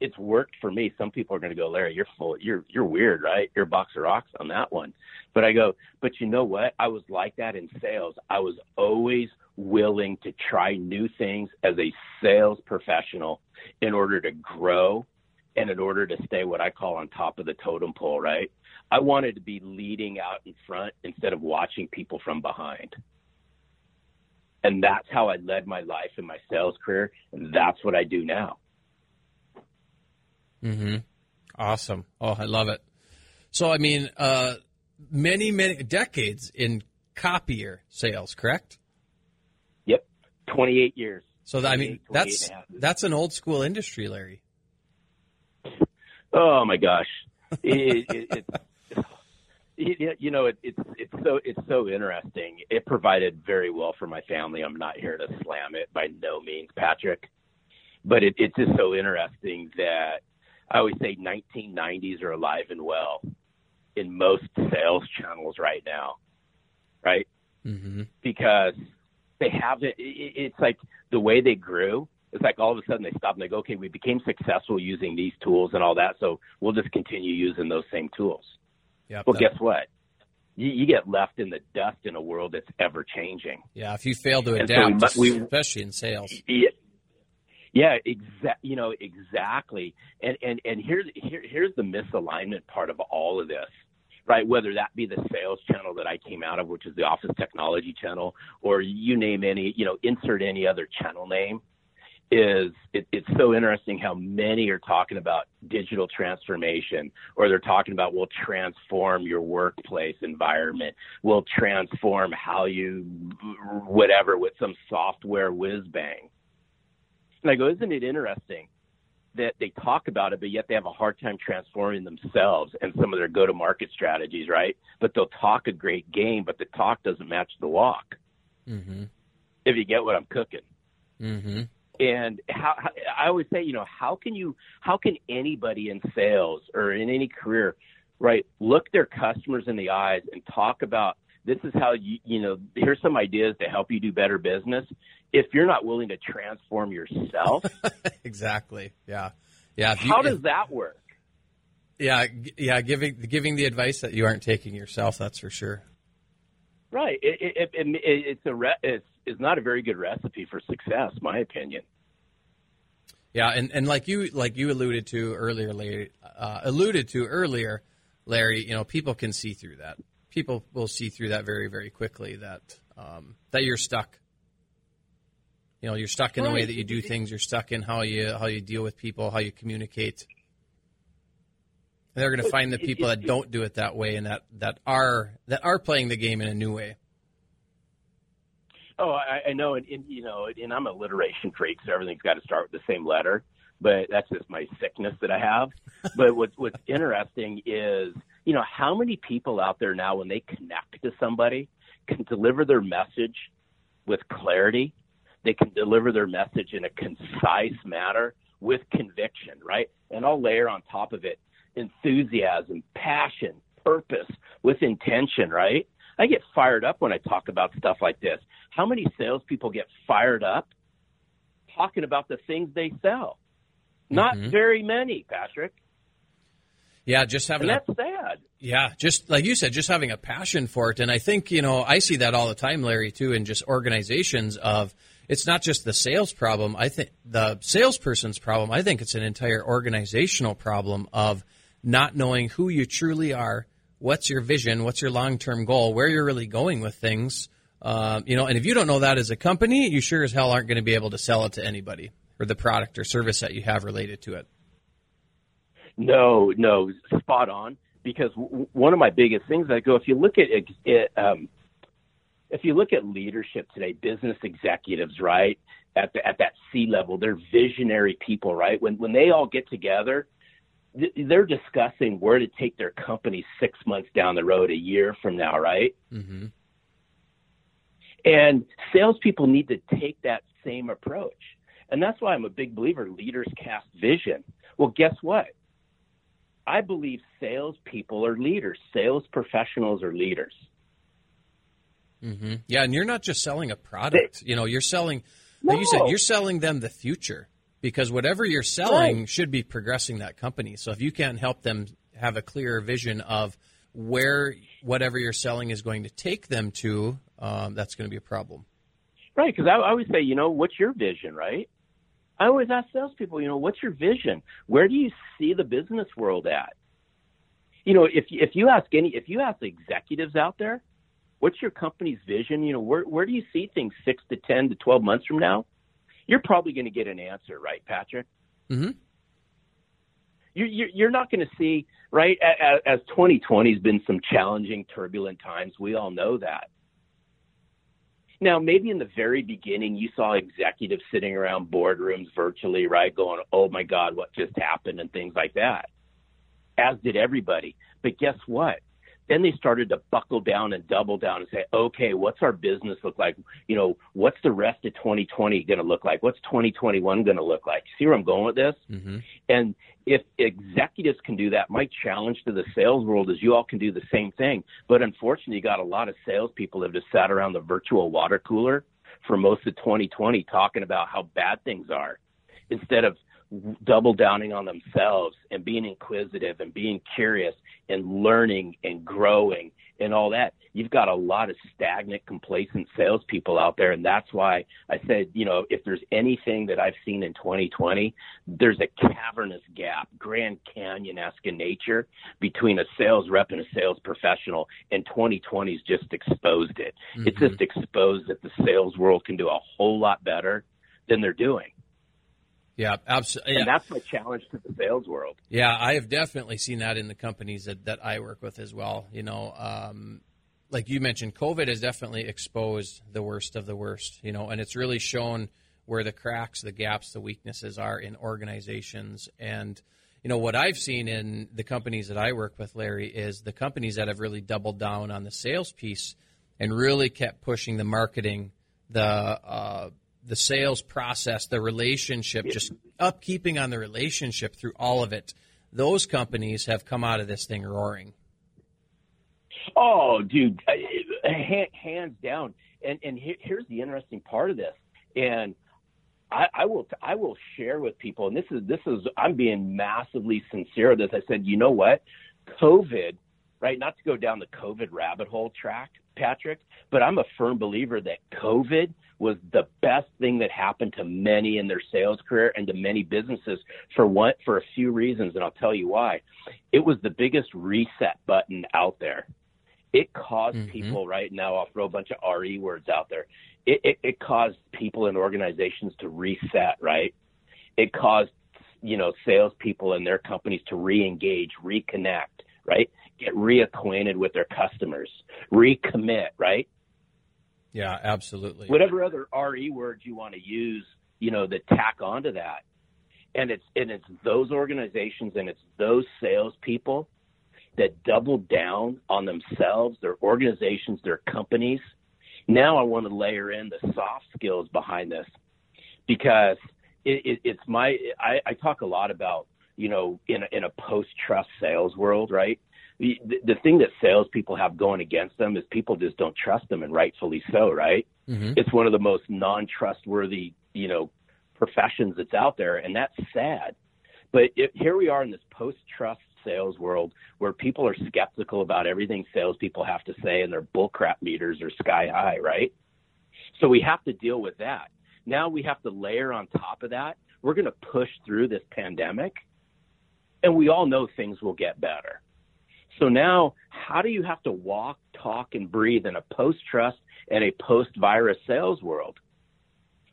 it's worked for me. Some people are going to go larry you're full you're you're weird right? You're a box of rocks on that one. But i go but you know what? I was like that in sales. I was always willing to try new things as a sales professional in order to grow and in order to stay what i call on top of the totem pole right? I wanted to be leading out in front instead of watching people from behind. And that's how I led my life in my sales career. And that's what I do now. Hmm. Awesome. Oh, I love it. So, I mean, uh, many, many decades in copier sales, correct? Yep. 28 years. So, I mean, that's, that's an old school industry, Larry. Oh my gosh. *laughs* It, it, it, you know, it, it's it's so it's so interesting. It provided very well for my family. I'm not here to slam it by no means, Patrick, but it, it's just so interesting that I always say 1990s are alive and well in most sales channels right now, right? Mm-hmm. Because they have it, it. It's like the way they grew. It's like all of a sudden they stop and they go, okay, we became successful using these tools and all that, so we'll just continue using those same tools. Yep, well, guess what? You, you, get left in the dust in a world that's ever changing. Yeah, if you fail to adapt, so we, especially in sales. Yeah, exactly. You know exactly. And and and here's here, here's the misalignment part of all of this, right? Whether that be the sales channel that I came out of, which is the office technology channel, or you name any, you know, insert any other channel name is it, it's so interesting how many are talking about digital transformation or they're talking about we'll transform your workplace environment we'll transform how you whatever with some software whiz bang and i go isn't it interesting that they talk about it but yet they have a hard time transforming themselves and some of their go to market strategies right? But they'll talk a great game but the talk doesn't match the walk. Mm-hmm. if you get what i'm cooking. Mm-hmm. And how, how, I always say, you know, how can you, how can anybody in sales or in any career, right, look their customers in the eyes and talk about this is how you, you know, here's some ideas to help you do better business. If you're not willing to transform yourself, *laughs* exactly, yeah, yeah. You, how does if, that work? Yeah, yeah, giving giving the advice that you aren't taking yourself, that's for sure. Right. It, it, it, it's a re- it's, it's not a very good recipe for success, my opinion. Yeah, and, and like you like you alluded to earlier, uh, alluded to earlier, Larry. You know, people can see through that. People will see through that very, very quickly that um, that you're stuck. You know, you're stuck in right. the way that you do things. You're stuck in how you how you deal with people, how you communicate. And they're going to find the people that don't do it that way and that, that are that are playing the game in a new way. Oh, I, I know, and, and you know, and I'm a alliteration freak, so everything's got to start with the same letter. But that's just my sickness that I have. *laughs* but what's what's interesting is, you know, how many people out there now, when they connect to somebody, can deliver their message with clarity. They can deliver their message in a concise manner with conviction, right? And I'll layer on top of it enthusiasm, passion, purpose, with intention, right? I get fired up when I talk about stuff like this. How many salespeople get fired up talking about the things they sell? Not mm-hmm. very many, Patrick. Yeah, just having and that's a, sad. Yeah, just like you said, just having a passion for it. And I think, you know, I see that all the time, Larry, too, in just organizations of it's not just the sales problem. I think the salesperson's problem. I think it's an entire organizational problem of not knowing who you truly are, what's your vision, what's your long term goal, where you're really going with things. Uh, you know, and if you don't know that as a company, you sure as hell aren't going to be able to sell it to anybody or the product or service that you have related to it. No, no, spot on. Because w- one of my biggest things I go, if you look at it, um, if you look at leadership today, business executives, right, at the, at that C level, they're visionary people, right? When when they all get together, they're discussing where to take their company six months down the road, a year from now, right? Mm-hmm. And salespeople need to take that same approach. And that's why I'm a big believer leaders cast vision. Well, guess what? I believe salespeople are leaders, sales professionals are leaders. Mm-hmm. Yeah, and you're not just selling a product. They, you know, you're selling, like no. you said, you're selling them the future because whatever you're selling right. should be progressing that company. So if you can't help them have a clearer vision of where whatever you're selling is going to take them to, um, that's going to be a problem. Right, because I, I always say, you know, what's your vision, right? I always ask salespeople, you know, what's your vision? Where do you see the business world at? You know, if if you ask any, if you ask the executives out there, what's your company's vision? You know, where where do you see things six to ten to twelve months from now? you're probably going to get an answer, right, Patrick? Mm-hmm. You, you're not going to see, right, as 2020 has been some challenging, turbulent times. We all know that. Now, maybe in the very beginning, you saw executives sitting around boardrooms virtually, right, going, oh my God, what just happened, and things like that, as did everybody. But guess what? Then they started to buckle down and double down and say, okay, what's our business look like? You know, what's the rest of 2020 going to look like? What's 2021 going to look like? See where I'm going with this? Mm-hmm. And if executives can do that, my challenge to the sales world is you all can do the same thing. But unfortunately, you got a lot of salespeople that have just sat around the virtual water cooler for most of 2020 talking about how bad things are instead of double downing on themselves and being inquisitive and being curious and learning and growing and all that. You've got a lot of stagnant, complacent salespeople out there, and that's why I said, you know, if there's anything that I've seen in 2020, there's a cavernous gap, Grand Canyon-esque in nature between a sales rep and a sales professional, and 2020's just exposed it. Mm-hmm. It's just exposed that the sales world can do a whole lot better than they're doing. Yeah, absolutely. And that's my challenge to the sales world. Yeah, I have definitely seen that in the companies that, that I work with as well. You know, um, like you mentioned, COVID has definitely exposed the worst of the worst, you know, and it's really shown where the cracks, the gaps, the weaknesses are in organizations. And, you know, what I've seen in the companies that I work with, Larry, is the companies that have really doubled down on the sales piece and really kept pushing the marketing, the, uh, the sales process, the relationship, just upkeeping on the relationship through all of it, those companies have come out of this thing roaring. Oh, dude, hands down. And and here's the interesting part of this. And I, I will I will share with people, and this is this is I'm being massively sincere with this. I said, you know what, COVID, right? Not to go down the COVID rabbit hole track, Patrick, but I'm a firm believer that COVID was the best thing that happened to many in their sales career and to many businesses for one for a few reasons and I'll tell you why. It was the biggest reset button out there. It caused mm-hmm. people right now. I'll throw a bunch of re words out there. It, it, it caused people and organizations to reset. Right. It caused you know salespeople and their companies to re-engage, reconnect. Right. Get reacquainted with their customers, recommit. Right. Yeah, absolutely. Whatever other re words you want to use, you know, that tack onto that and it's and it's those organizations and it's those salespeople that double down on themselves, their organizations, their companies. Now I want to layer in the soft skills behind this because it, it, it's my I, I talk a lot about you know in a, in a post trust sales world, right? The, the thing that salespeople have going against them is people just don't trust them, and rightfully so, right? Mm-hmm. It's one of the most non-trustworthy, you know, professions that's out there, and that's sad. But it, here we are in this post-trust sales world where people are skeptical about everything salespeople have to say, and their bullcrap meters are sky high, right? So we have to deal with that. Now we have to layer on top of that. We're going to push through this pandemic, and we all know things will get better. So now, how do you have to walk, talk, and breathe in a post-trust and a post-virus sales world?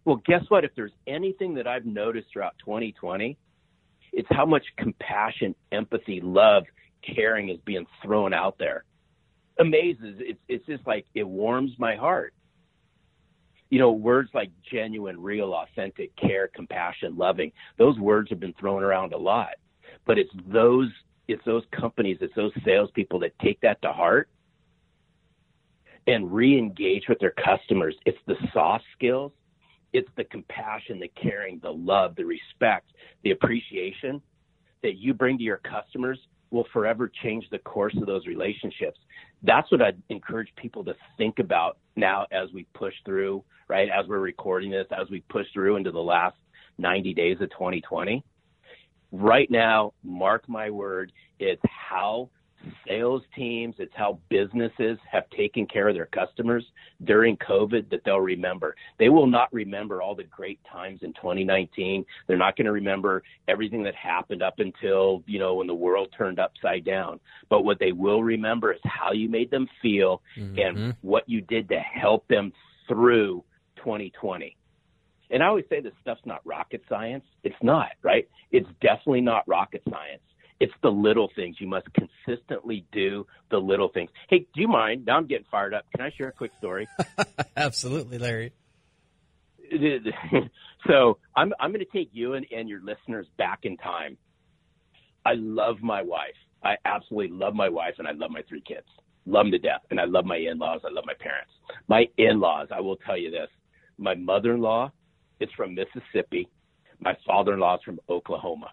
Well, guess what? If there's anything that I've noticed throughout 2020, it's how much compassion, empathy, love, caring is being thrown out there. Amazes. It's it's just like it warms my heart. You know, words like genuine, real, authentic, care, compassion, loving. Those words have been thrown around a lot, but it's those it's those companies, it's those salespeople that take that to heart and re-engage with their customers. It's the soft skills it's the compassion, the caring, the love, the respect, the appreciation that you bring to your customers will forever change the course of those relationships. That's what I'd encourage people to think about now as we push through, right? As we're recording this, as we push through into the last 90 days of 2020. Right now, mark my word, it's how sales teams, it's how businesses have taken care of their customers during COVID that they'll remember. They will not remember all the great times in 2019. They're not going to remember everything that happened up until, you know, when the world turned upside down. But what they will remember is how you made them feel mm-hmm. and what you did to help them through 2020. And I always say this stuff's not rocket science. It's not, right? It's definitely not rocket science it's the little things. You must consistently do the little things. Hey, do you mind? Now I'm getting fired up. Can I share a quick story? *laughs* Absolutely, Larry. *laughs* so I'm I'm going to take you and, and your listeners back in time. I love my wife. I absolutely love my wife, and I love my three kids. Love them to death, and I love my in-laws. I love my parents. My in-laws. I will tell you this: my mother-in-law is from Mississippi. My father-in-law is from Oklahoma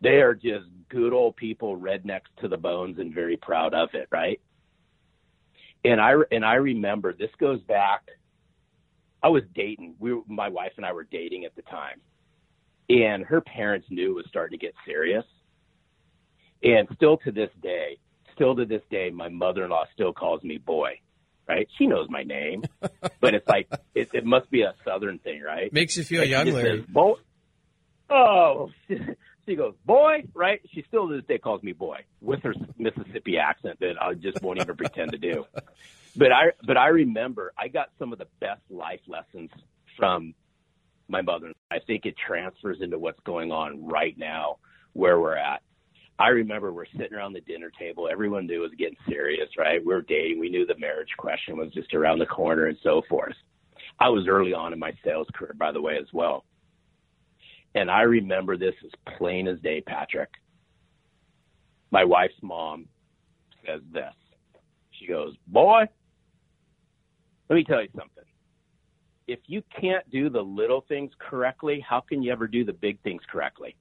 they are just good old people, rednecks to the bones, and very proud of it, right? And I and I remember this goes back. I was dating. We, were, my wife and I were dating at the time, and her parents knew it was starting to get serious. And still to this day, still to this day, my mother-in-law still calls me boy. Right? She knows my name, *laughs* but it's like it, it must be a southern thing, right? Makes you feel like young, Larry. Says, oh, she goes, boy, right? She still to this day calls me boy with her Mississippi accent that I just won't even pretend to do. *laughs* But I, but I remember I got some of the best life lessons from my mother. I think it transfers into what's going on right now where we're at. I remember we're sitting around the dinner table. Everyone knew it was getting serious, right? We we're dating. We knew the marriage question was just around the corner and so forth. I was early on in my sales career, by the way, as well. And I remember this as plain as day, Patrick. My wife's mom says this. She goes, Boy, let me tell you something. If you can't do the little things correctly, how can you ever do the big things correctly?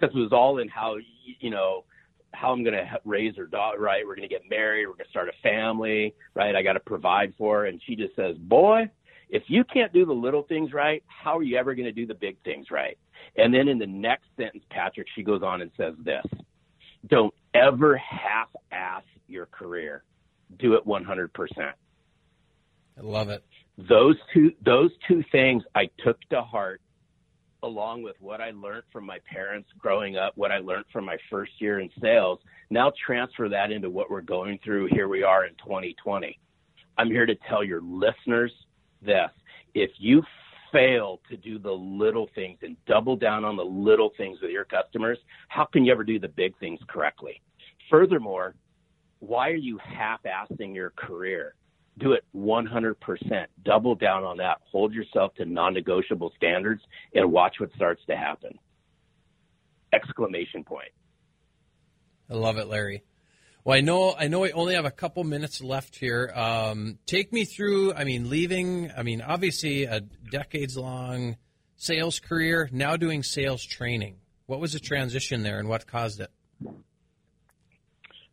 Because it was all in how, you know, how I'm going to raise her daughter, right? We're going to get married. We're going to start a family, right? I got to provide for her. And she just says, Boy, if you can't do the little things right, how are you ever going to do the big things right? And then in the next sentence, Patrick, she goes on and says this Don't ever half ass your career, do it 100%. I love it. Those two, those two things I took to heart along with what I learned from my parents growing up, what I learned from my first year in sales, now transfer that into what we're going through. Here we are in 2020. I'm here to tell your listeners this. If you fail to do the little things and double down on the little things with your customers, how can you ever do the big things correctly? Furthermore, why are you half assing your career? Do it 100%. Double down on that. Hold yourself to non negotiable standards and watch what starts to happen. Exclamation point. I love it, Larry. Well, I know I know I only have a couple minutes left here. Um, take me through. I mean, leaving. I mean, obviously a decades long sales career. Now doing sales training. What was the transition there, and what caused it?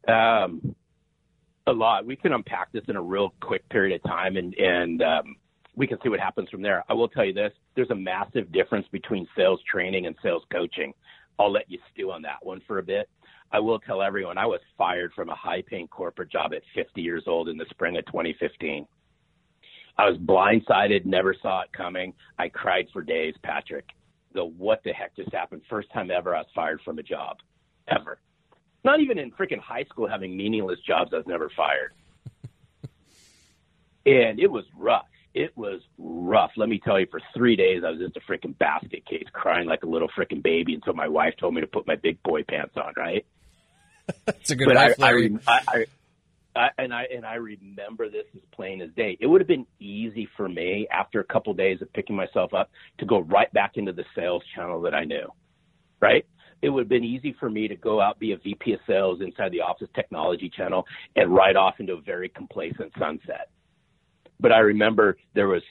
Um, a lot. We can unpack this in a real quick period of time, and and um, we can see what happens from there. I will tell you this: there's a massive difference between sales training and sales coaching. I'll let you stew on that one for a bit. I will tell everyone I was fired from a high paying corporate job at 50 years old in the spring of 2015. I was blindsided, never saw it coming. I cried for days, Patrick. The what the heck just happened? First time ever I was fired from a job, ever. Not even in freaking high school having meaningless jobs, I was never fired. *laughs* and it was rough. It was rough. Let me tell you, for three days, I was just a freaking basket case, crying like a little freaking baby until my wife told me to put my big boy pants on, right? *laughs* That's a good but I, I, I, I, and I and I remember this as plain as day. It would have been easy for me after a couple of days of picking myself up to go right back into the sales channel that I knew, right? It would have been easy for me to go out be a VP of sales inside the office technology channel and ride off into a very complacent sunset. But I remember there was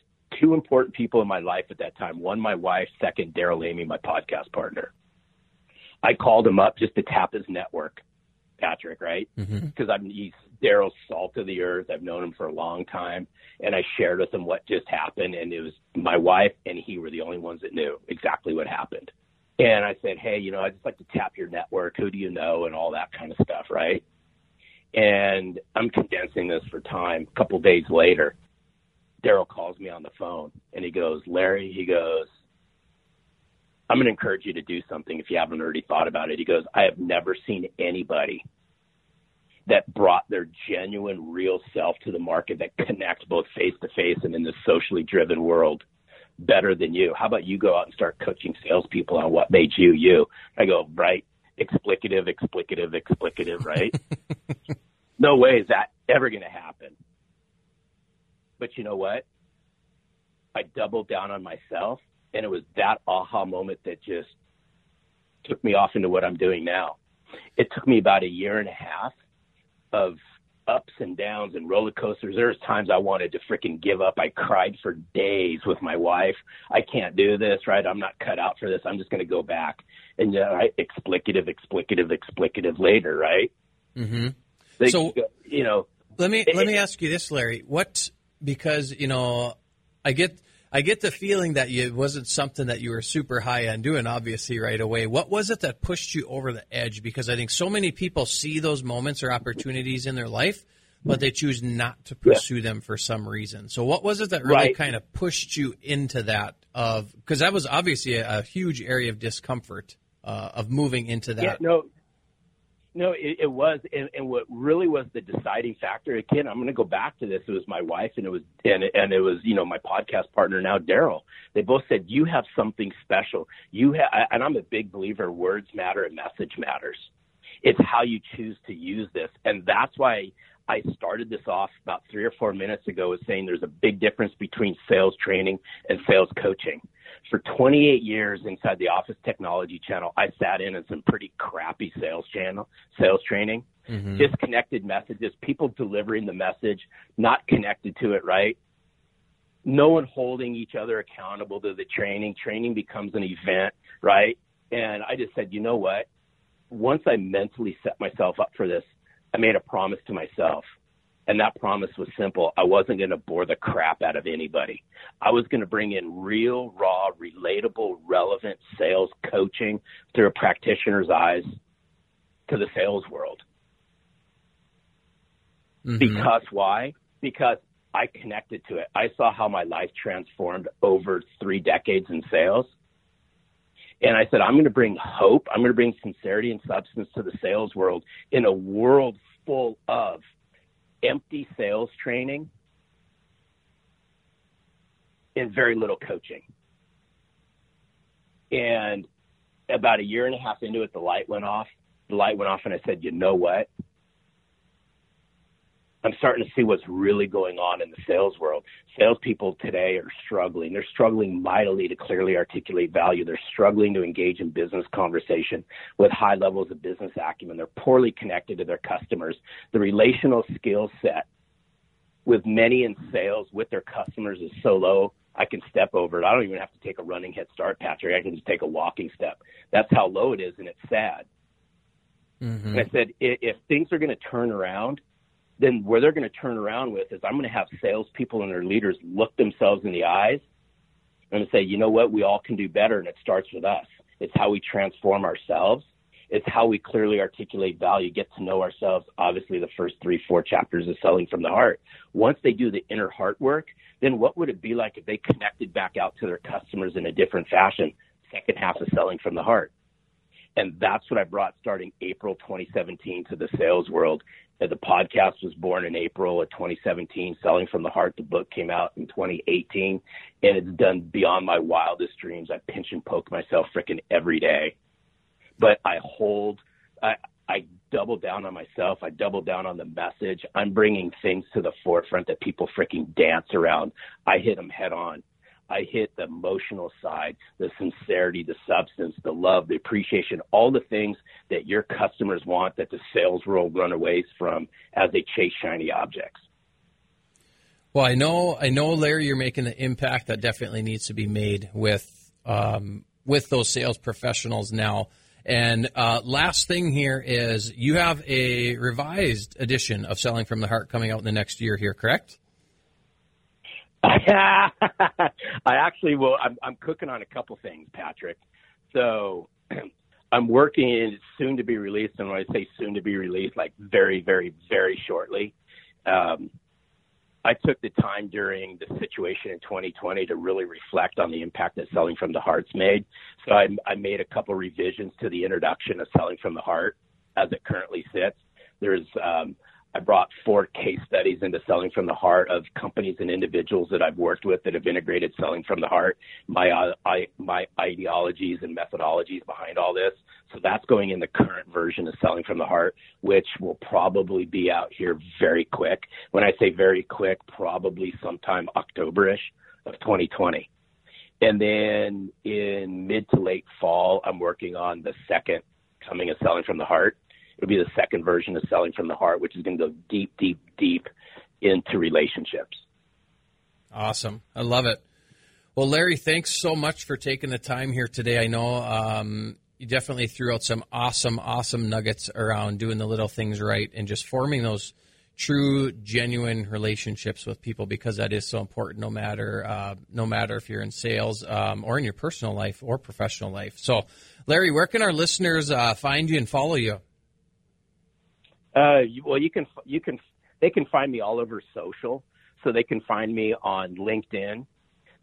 two important people in my life at that time. One, my wife. Second, Darrell Amy, my podcast partner. I called him up just to tap his network Patrick, right? Because mm-hmm. I'm he's Darrell's salt of the earth. I've known him for a long time, and I shared with him what just happened, and it was my wife and he were the only ones that knew exactly what happened. And I said, hey, you know, I'd just like to tap your network. Who do you know, and all that kind of stuff, right? And I'm condensing this for time. A couple days later, Darrell calls me on the phone, and he goes, Larry, he goes, I'm going to encourage you to do something if you haven't already thought about it. He goes, I have never seen anybody that brought their genuine, real self to the market that connects both face to face and in this socially driven world better than you. How about you go out and start coaching salespeople on what made you you? I go, right, explicative, explicative, explicative, right? *laughs* no way is that ever going to happen. But you know what? I doubled down on myself and it was that aha moment that just took me off into what I'm doing now. It took me about a year and a half of ups and downs and roller coasters. There's times I wanted to freaking give up. I cried for days with my wife. I can't do this, right? I'm not cut out for this. I'm just going to go back. And yeah, right, explicative, explicative, explicative later, right? Mm-hmm. They, so you know, let me it, let me *laughs* ask you this, Larry. What because you know I get I get the feeling that it wasn't something that you were super high on doing, obviously, right away. What was it that pushed you over the edge? Because I think so many people see those moments or opportunities in their life, but they choose not to pursue yeah. them for some reason. So, what was it that really right. kind of pushed you into that? Of because that was obviously a, a, huge area of discomfort uh, of moving into that. Yeah, no, no, it, it was, and, and what really was the deciding factor. Again, I'm going to go back to this. It was my wife, and it was, and and it was, you know, my podcast partner now, Darrell. They both said you have something special. You have, and I'm a big believer. Words matter, and message matters. It's how you choose to use this, and that's why I started this off about three or four minutes ago with saying there's a big difference between sales training and sales coaching for 28 years inside the Office Technology Channel, I sat in on some pretty crappy sales channel, sales training, mm-hmm. disconnected messages, people delivering the message, not connected to it right. No one holding each other accountable to the training. Training becomes an event, right? And I just said, you know what? Once I mentally set myself up for this, I made a promise to myself. And that promise was simple. I wasn't going to bore the crap out of anybody. I was going to bring in real, raw, relatable, relevant sales coaching through a practitioner's eyes to the sales world. Mm-hmm. Because why? Because I connected to it. I saw how my life transformed over three decades in sales. And I said, I'm going to bring hope. I'm going to bring sincerity and substance to the sales world in a world full of empty sales training and very little coaching. And about a year and a half into it, the light went off. The light went off, and I said, You know what? I'm starting to see what's really going on in the sales world. Salespeople today are struggling. They're struggling mightily to clearly articulate value. They're struggling to engage in business conversation with high levels of business acumen. They're poorly connected to their customers. The relational skill set with many in sales with their customers is so low. I can step over it. I don't even have to take a running head start, Patrick. I can just take a walking step. That's how low it is, and it's sad. Mm-hmm. And I said, if things are going to turn around, then where they're going to turn around with is I'm going to have salespeople and their leaders look themselves in the eyes and say, you know what, we all can do better, and it starts with us. It's how we transform ourselves. It's how we clearly articulate value, get to know ourselves. Obviously, the first three, four chapters of selling from the heart. Once they do the inner heart work, then what would it be like if they connected back out to their customers in a different fashion? Second half of selling from the heart. And that's what I brought starting April 2017 to the sales world. The podcast was born in April of 2017. Selling from the Heart, the book came out in 2018, and it's done beyond my wildest dreams. I pinch and poke myself freaking every day, but I hold, I, I double down on myself. I double down on the message. I'm bringing things to the forefront that people freaking dance around. I hit them head on. I hit the emotional side, the sincerity, the substance, the love, the appreciation, all the things that your customers want that the sales world run away from as they chase shiny objects. Well, I know, I know, Larry, you're making the impact that definitely needs to be made with um, with those sales professionals now. And uh, last thing here is you have a revised edition of Selling from the Heart coming out in the next year here, correct? *laughs* I actually will. I'm, I'm cooking on a couple things, Patrick. So *clears throat* I'm working. It's soon to be released, and when I say soon to be released, like very, very, very shortly. Um, I took the time during the situation in 2020 to really reflect on the impact that Selling from the Heart's made. So I, I made a couple revisions to the introduction of Selling from the Heart as it currently sits. There's um, I brought four case studies into selling from the heart of companies and individuals that I've worked with that have integrated selling from the heart, my uh, I, my ideologies and methodologies behind all this. So that's going in the current version of selling from the heart, which will probably be out here very quick. When I say very quick, probably sometime Octoberish of 2020. And then in mid to late fall, I'm working on the second coming of selling from the heart It'll be the second version of Selling from the Heart, which is going to go deep, deep, deep into relationships. Awesome. I love it. Well, Larry, thanks so much for taking the time here today. I know um, you definitely threw out some awesome, awesome nuggets around doing the little things right and just forming those true, genuine relationships with people because that is so important. No matter, uh, no matter if you're in sales um, or in your personal life or professional life. So, Larry, where can our listeners uh, find you and follow you? Uh, well, you can you can they can find me all over social. So they can find me on LinkedIn.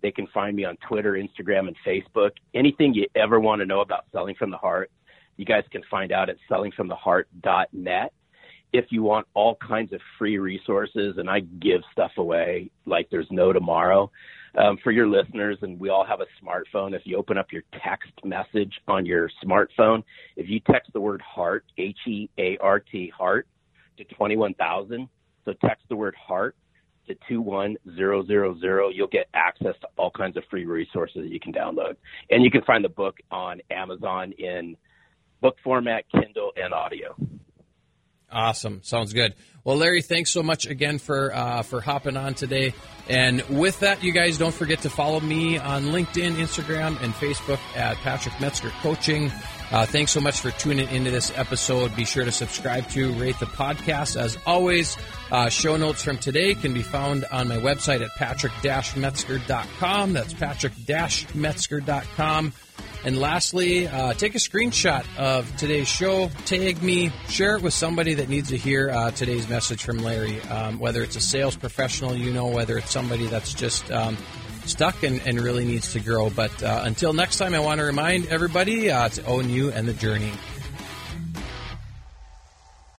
They can find me on Twitter, Instagram, and Facebook. Anything you ever want to know about selling from the heart, you guys can find out at sellingfromtheheart.net. If you want all kinds of free resources, and I give stuff away like there's no tomorrow um, for your listeners, and we all have a smartphone. If you open up your text message on your smartphone, if you text the word heart, H E A R T, heart, to 21,000, so text the word heart to 21000, you'll get access to all kinds of free resources that you can download. And you can find the book on Amazon in book format, Kindle, and audio. Awesome. Sounds good. Well, Larry, thanks so much again for uh, for hopping on today. And with that, you guys don't forget to follow me on LinkedIn, Instagram, and Facebook at Patrick Metzger Coaching. Uh, thanks so much for tuning into this episode. Be sure to subscribe to rate the podcast. As always, uh, show notes from today can be found on my website at patrick-metzger.com. That's patrick-metzger.com. And lastly, uh, take a screenshot of today's show, tag me, share it with somebody that needs to hear uh, today's message from Larry. Um, whether it's a sales professional, you know, whether it's somebody that's just um, stuck and, and really needs to grow. But uh, until next time, I want to remind everybody uh, to own you and the journey.